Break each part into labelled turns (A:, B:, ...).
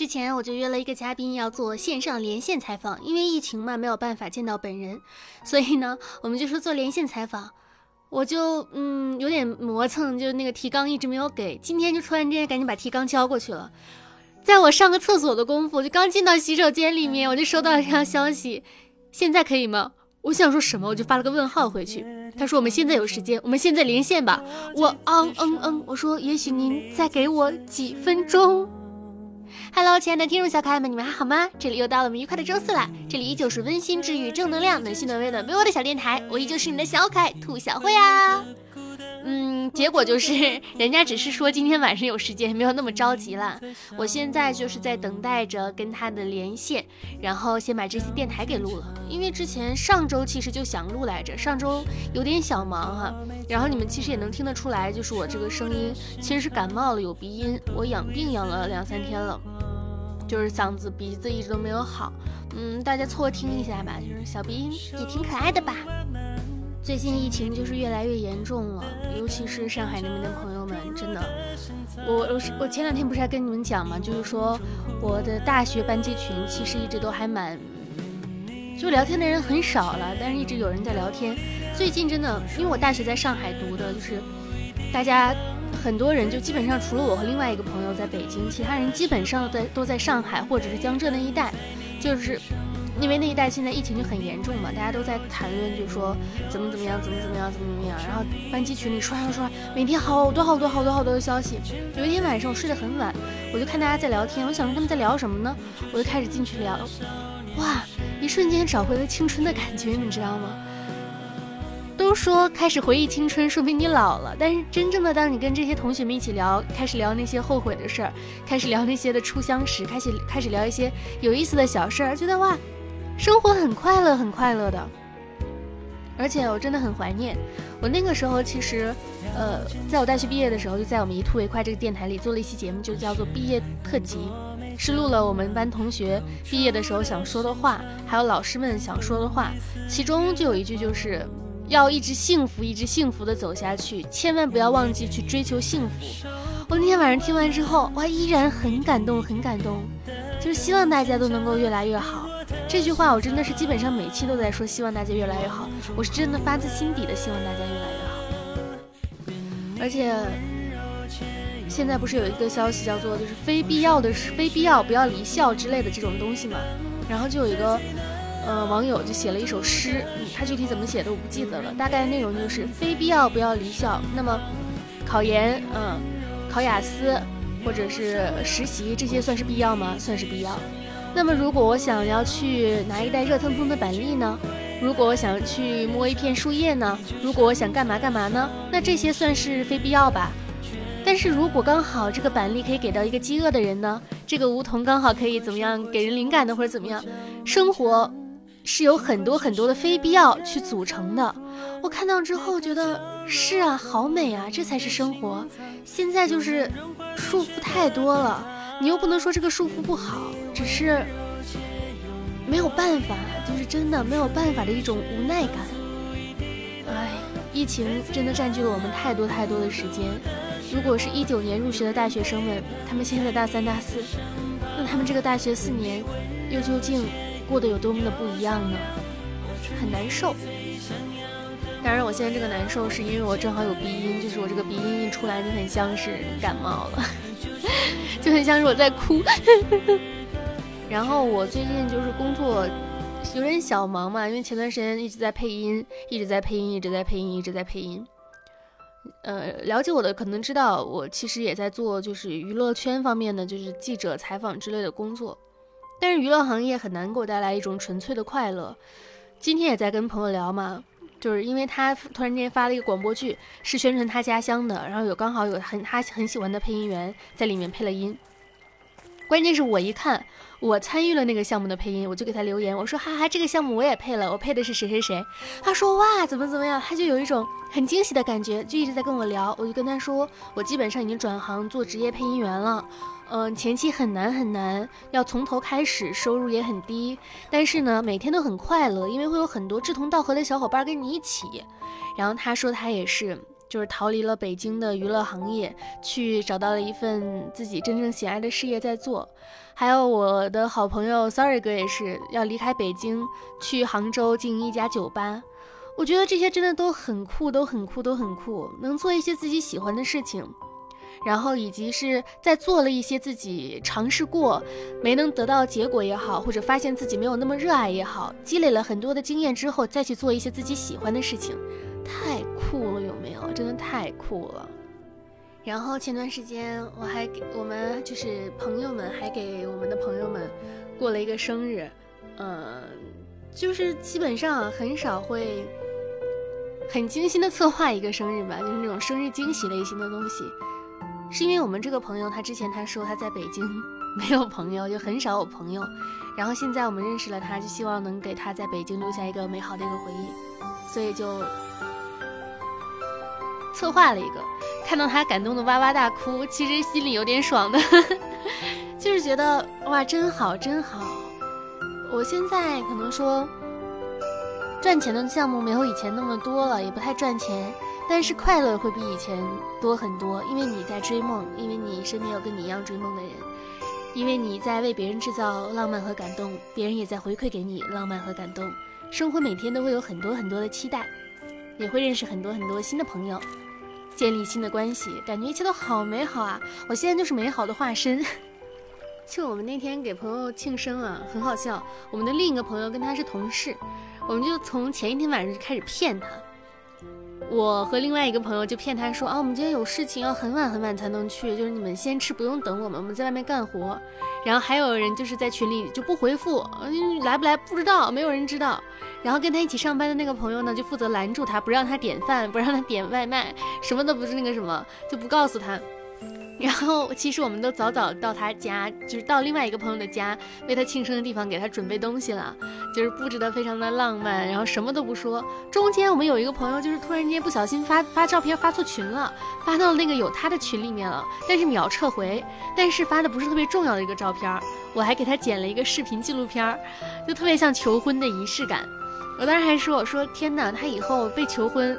A: 之前我就约了一个嘉宾要做线上连线采访，因为疫情嘛，没有办法见到本人，所以呢，我们就说做连线采访。我就嗯有点磨蹭，就那个提纲一直没有给，今天就突然之间赶紧把提纲交过去了。在我上个厕所的功夫，就刚进到洗手间里面，我就收到了这条消息：现在可以吗？我想说什么，我就发了个问号回去。他说我们现在有时间，我们现在连线吧。我嗯嗯嗯，我说也许您再给我几分钟。Hello，亲爱的听众小可爱们，你们还好吗？这里又到了我们愉快的周四了！这里依旧是温馨治愈、正能量、暖心暖胃暖被窝的小电台，我依旧是你的小可爱兔小慧啊。嗯，结果就是人家只是说今天晚上有时间，没有那么着急了。我现在就是在等待着跟他的连线，然后先把这期电台给录了。因为之前上周其实就想录来着，上周有点小忙哈。然后你们其实也能听得出来，就是我这个声音其实是感冒了，有鼻音，我养病养了两三天了，就是嗓子鼻子一直都没有好。嗯，大家凑合听一下吧，就是小鼻音也挺可爱的吧。最近疫情就是越来越严重了，尤其是上海那边的朋友们，真的，我我我前两天不是还跟你们讲吗？就是说我的大学班级群其实一直都还蛮，就聊天的人很少了，但是一直有人在聊天。最近真的，因为我大学在上海读的，就是大家很多人就基本上除了我和另外一个朋友在北京，其他人基本上在都在上海或者是江浙那一带，就是。因为那一带现在疫情就很严重嘛，大家都在谈论，就说怎么怎么样，怎么怎么样，怎么怎么样。然后班级群里刷刷刷，每天好多好多好多好多的消息。有一天晚上我睡得很晚，我就看大家在聊天，我想说他们在聊什么呢？我就开始进去聊，哇，一瞬间找回了青春的感觉，你知道吗？都说开始回忆青春，说明你老了。但是真正的当你跟这些同学们一起聊，开始聊那些后悔的事儿，开始聊那些的初相识，开始开始聊一些有意思的小事儿，觉得哇。生活很快乐，很快乐的，而且我真的很怀念我那个时候。其实，呃，在我大学毕业的时候，就在我们一兔为快这个电台里做了一期节目，就叫做毕业特辑，是录了我们班同学毕业的时候想说的话，还有老师们想说的话。其中就有一句，就是要一直幸福，一直幸福的走下去，千万不要忘记去追求幸福。我那天晚上听完之后，哇，依然很感动，很感动，就是希望大家都能够越来越好。这句话我真的是基本上每期都在说，希望大家越来越好。我是真的发自心底的希望大家越来越好。而且现在不是有一个消息叫做就是非必要的非必要不要离校之类的这种东西嘛？然后就有一个呃网友就写了一首诗，他具体怎么写的我不记得了，大概内容就是非必要不要离校。那么考研，嗯，考雅思或者是实习这些算是必要吗？算是必要。那么，如果我想要去拿一袋热腾腾的板栗呢？如果我想去摸一片树叶呢？如果我想干嘛干嘛呢？那这些算是非必要吧？但是如果刚好这个板栗可以给到一个饥饿的人呢？这个梧桐刚好可以怎么样给人灵感的或者怎么样？生活是有很多很多的非必要去组成的。我看到之后觉得是啊，好美啊，这才是生活。现在就是束缚太多了。你又不能说这个束缚不好，只是没有办法，就是真的没有办法的一种无奈感。哎，疫情真的占据了我们太多太多的时间。如果是一九年入学的大学生们，他们现在大三大四，那他们这个大学四年又究竟过得有多么的不一样呢？很难受。当然，我现在这个难受是因为我正好有鼻音，就是我这个鼻音一出来就很像是感冒了。就很像是我在哭，然后我最近就是工作有点小忙嘛，因为前段时间一直在配音，一直在配音，一直在配音，一直在配音。呃，了解我的可能知道，我其实也在做就是娱乐圈方面的，就是记者采访之类的工作。但是娱乐行业很难给我带来一种纯粹的快乐。今天也在跟朋友聊嘛。就是因为他突然间发了一个广播剧，是宣传他家乡的，然后有刚好有很他很喜欢的配音员在里面配了音。关键是我一看，我参与了那个项目的配音，我就给他留言，我说哈哈，这个项目我也配了，我配的是谁谁谁。他说哇，怎么怎么样，他就有一种很惊喜的感觉，就一直在跟我聊。我就跟他说，我基本上已经转行做职业配音员了。嗯，前期很难很难，要从头开始，收入也很低，但是呢，每天都很快乐，因为会有很多志同道合的小伙伴跟你一起。然后他说他也是，就是逃离了北京的娱乐行业，去找到了一份自己真正喜爱的事业在做。还有我的好朋友 Sorry 哥也是要离开北京，去杭州经营一家酒吧。我觉得这些真的都很酷，都很酷，都很酷，能做一些自己喜欢的事情。然后以及是在做了一些自己尝试过没能得到结果也好，或者发现自己没有那么热爱也好，积累了很多的经验之后，再去做一些自己喜欢的事情，太酷真的太酷了。然后前段时间我还给我们就是朋友们还给我们的朋友们过了一个生日，嗯，就是基本上很少会很精心的策划一个生日吧，就是那种生日惊喜类型的东西。是因为我们这个朋友，他之前他说他在北京 没有朋友，就很少有朋友。然后现在我们认识了他，就希望能给他在北京留下一个美好的一个回忆，所以就策划了一个。看到他感动的哇哇大哭，其实心里有点爽的，就是觉得哇真好真好。我现在可能说赚钱的项目没有以前那么多了，也不太赚钱。但是快乐会比以前多很多，因为你在追梦，因为你身边有跟你一样追梦的人，因为你在为别人制造浪漫和感动，别人也在回馈给你浪漫和感动。生活每天都会有很多很多的期待，也会认识很多很多新的朋友，建立新的关系，感觉一切都好美好啊！我现在就是美好的化身。就我们那天给朋友庆生啊，很好笑。我们的另一个朋友跟他是同事，我们就从前一天晚上就开始骗他。我和另外一个朋友就骗他说啊，我们今天有事情，要很晚很晚才能去，就是你们先吃，不用等我们，我们在外面干活。然后还有人就是在群里就不回复，来不来不知道，没有人知道。然后跟他一起上班的那个朋友呢，就负责拦住他，不让他点饭，不让他点外卖，什么都不是那个什么，就不告诉他。然后其实我们都早早到他家，就是到另外一个朋友的家，为他庆生的地方给他准备东西了，就是布置的非常的浪漫，然后什么都不说。中间我们有一个朋友，就是突然间不小心发发照片发错群了，发到那个有他的群里面了，但是秒撤回，但是发的不是特别重要的一个照片，我还给他剪了一个视频纪录片，就特别像求婚的仪式感。我当时还说，我说天哪，他以后被求婚。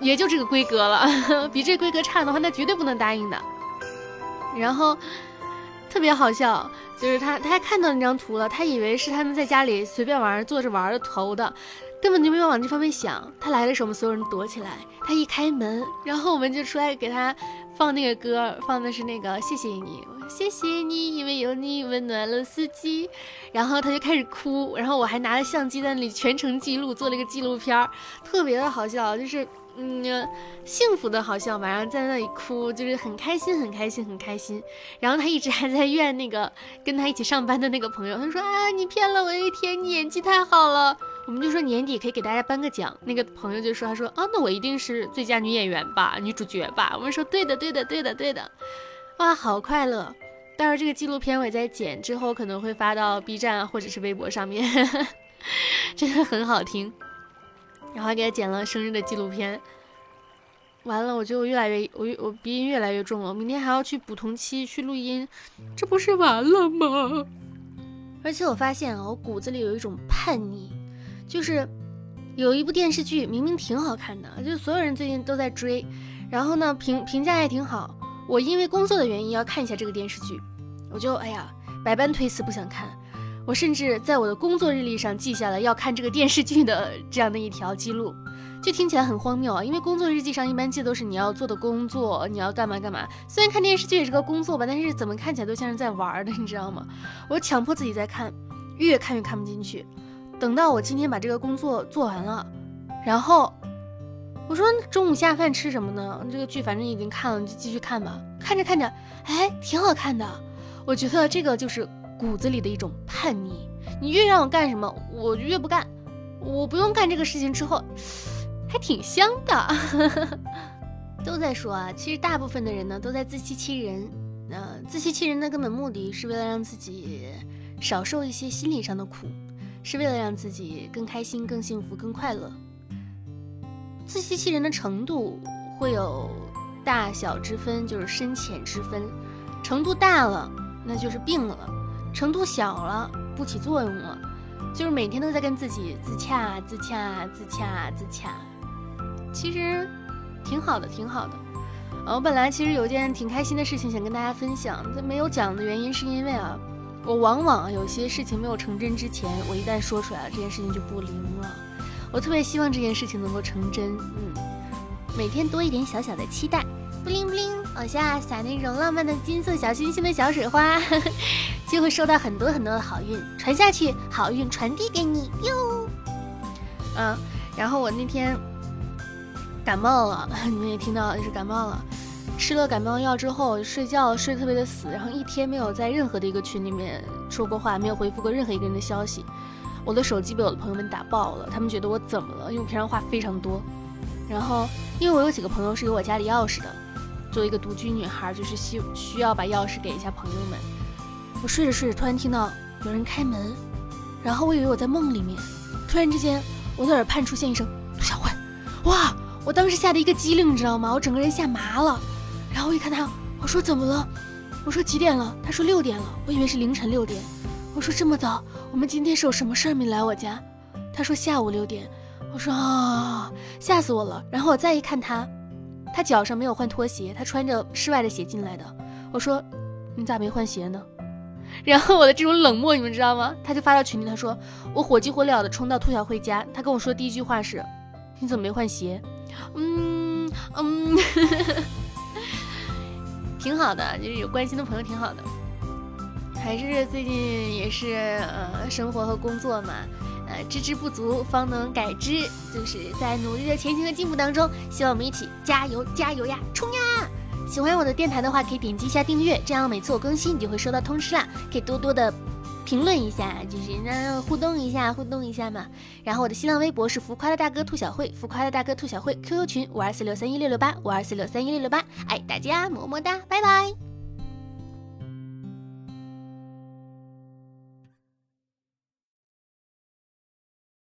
A: 也就这个规格了，比这规格差的话，那绝对不能答应的。然后特别好笑，就是他他还看到那张图了，他以为是他们在家里随便玩坐着玩的投的，根本就没有往这方面想。他来的时候，我们所有人躲起来。他一开门，然后我们就出来给他放那个歌，放的是那个谢谢你，谢谢你，因为有你温暖了四季。然后他就开始哭，然后我还拿着相机在那里全程记录，做了一个纪录片儿，特别的好笑，就是。嗯，幸福的好像晚上在那里哭，就是很开心，很开心，很开心。然后他一直还在怨那个跟他一起上班的那个朋友，他说啊，你骗了我一天，你演技太好了。我们就说年底可以给大家颁个奖。那个朋友就说，他说啊，那我一定是最佳女演员吧，女主角吧。我们说对的，对的，对的，对的。哇，好快乐！到时候这个纪录片我也在剪，之后可能会发到 B 站或者是微博上面，真的很好听。然后还给他剪了生日的纪录片，完了，我觉得我越来越我我鼻音越来越重了，明天还要去补同期去录音，这不是完了吗？而且我发现啊，我骨子里有一种叛逆，就是有一部电视剧明明挺好看的，就所有人最近都在追，然后呢评评价也挺好，我因为工作的原因要看一下这个电视剧，我就哎呀百般推辞不想看。我甚至在我的工作日历上记下了要看这个电视剧的这样的一条记录，就听起来很荒谬啊！因为工作日记上一般记的都是你要做的工作，你要干嘛干嘛。虽然看电视剧也是个工作吧，但是怎么看起来都像是在玩的，你知道吗？我强迫自己在看，越看越看不进去。等到我今天把这个工作做完了，然后我说中午下饭吃什么呢？这个剧反正已经看了，就继续看吧。看着看着，哎，挺好看的。我觉得这个就是。骨子里的一种叛逆，你越让我干什么，我就越不干。我不用干这个事情之后，还挺香的。都在说啊，其实大部分的人呢，都在自欺欺人。呃，自欺欺人的根本目的是为了让自己少受一些心理上的苦，是为了让自己更开心、更幸福、更快乐。自欺欺人的程度会有大小之分，就是深浅之分。程度大了，那就是病了。程度小了，不起作用了，就是每天都在跟自己自洽、自洽、自洽、自洽。其实挺好的，挺好的。我本来其实有件挺开心的事情想跟大家分享，但没有讲的原因是因为啊，我往往有些事情没有成真之前，我一旦说出来了，这件事情就不灵了。我特别希望这件事情能够成真，嗯，每天多一点小小的期待，不灵不灵，往下撒那种浪漫的金色小星星的小水花，就会收到很多很多的好运传下去，好运传递给你哟。嗯，然后我那天感冒了，你们也听到就是感冒了。吃了感冒药之后，睡觉睡特别的死，然后一天没有在任何的一个群里面说过话，没有回复过任何一个人的消息。我的手机被我的朋友们打爆了，他们觉得我怎么了？因为我平常话非常多。然后，因为我有几个朋友是有我家里钥匙的，作为一个独居女孩，就是需需要把钥匙给一下朋友们。我睡着睡着，突然听到有人开门，然后我以为我在梦里面，突然之间，我的耳畔出现一声“杜小慧”，哇！我当时吓得一个机灵，你知道吗？我整个人吓麻了。然后我一看他，我说怎么了？我说几点了？他说六点了。我以为是凌晨六点。我说这么早？我们今天是有什么事儿没来我家？他说下午六点。我说啊，吓死我了。然后我再一看他，他脚上没有换拖鞋，他穿着室外的鞋进来的。我说你咋没换鞋呢？然后我的这种冷漠你们知道吗？他就发到群里，他说我火急火燎的冲到兔小慧家，他跟我说第一句话是你怎么没换鞋？嗯嗯。挺好的，就是有关心的朋友挺好的。还是最近也是呃，生活和工作嘛，呃，知之不足方能改之，就是在努力的前行和进步当中。希望我们一起加油加油呀，冲呀！喜欢我的电台的话，可以点击一下订阅，这样每次我更新你就会收到通知啦。可以多多的评论一下，就是那互动一下，互动一下嘛。然后我的新浪微博是浮夸的大哥兔小慧，浮夸的大哥兔小慧，QQ 群五二四六三一六六八五二四六三一六六八，爱大家么么哒，拜拜。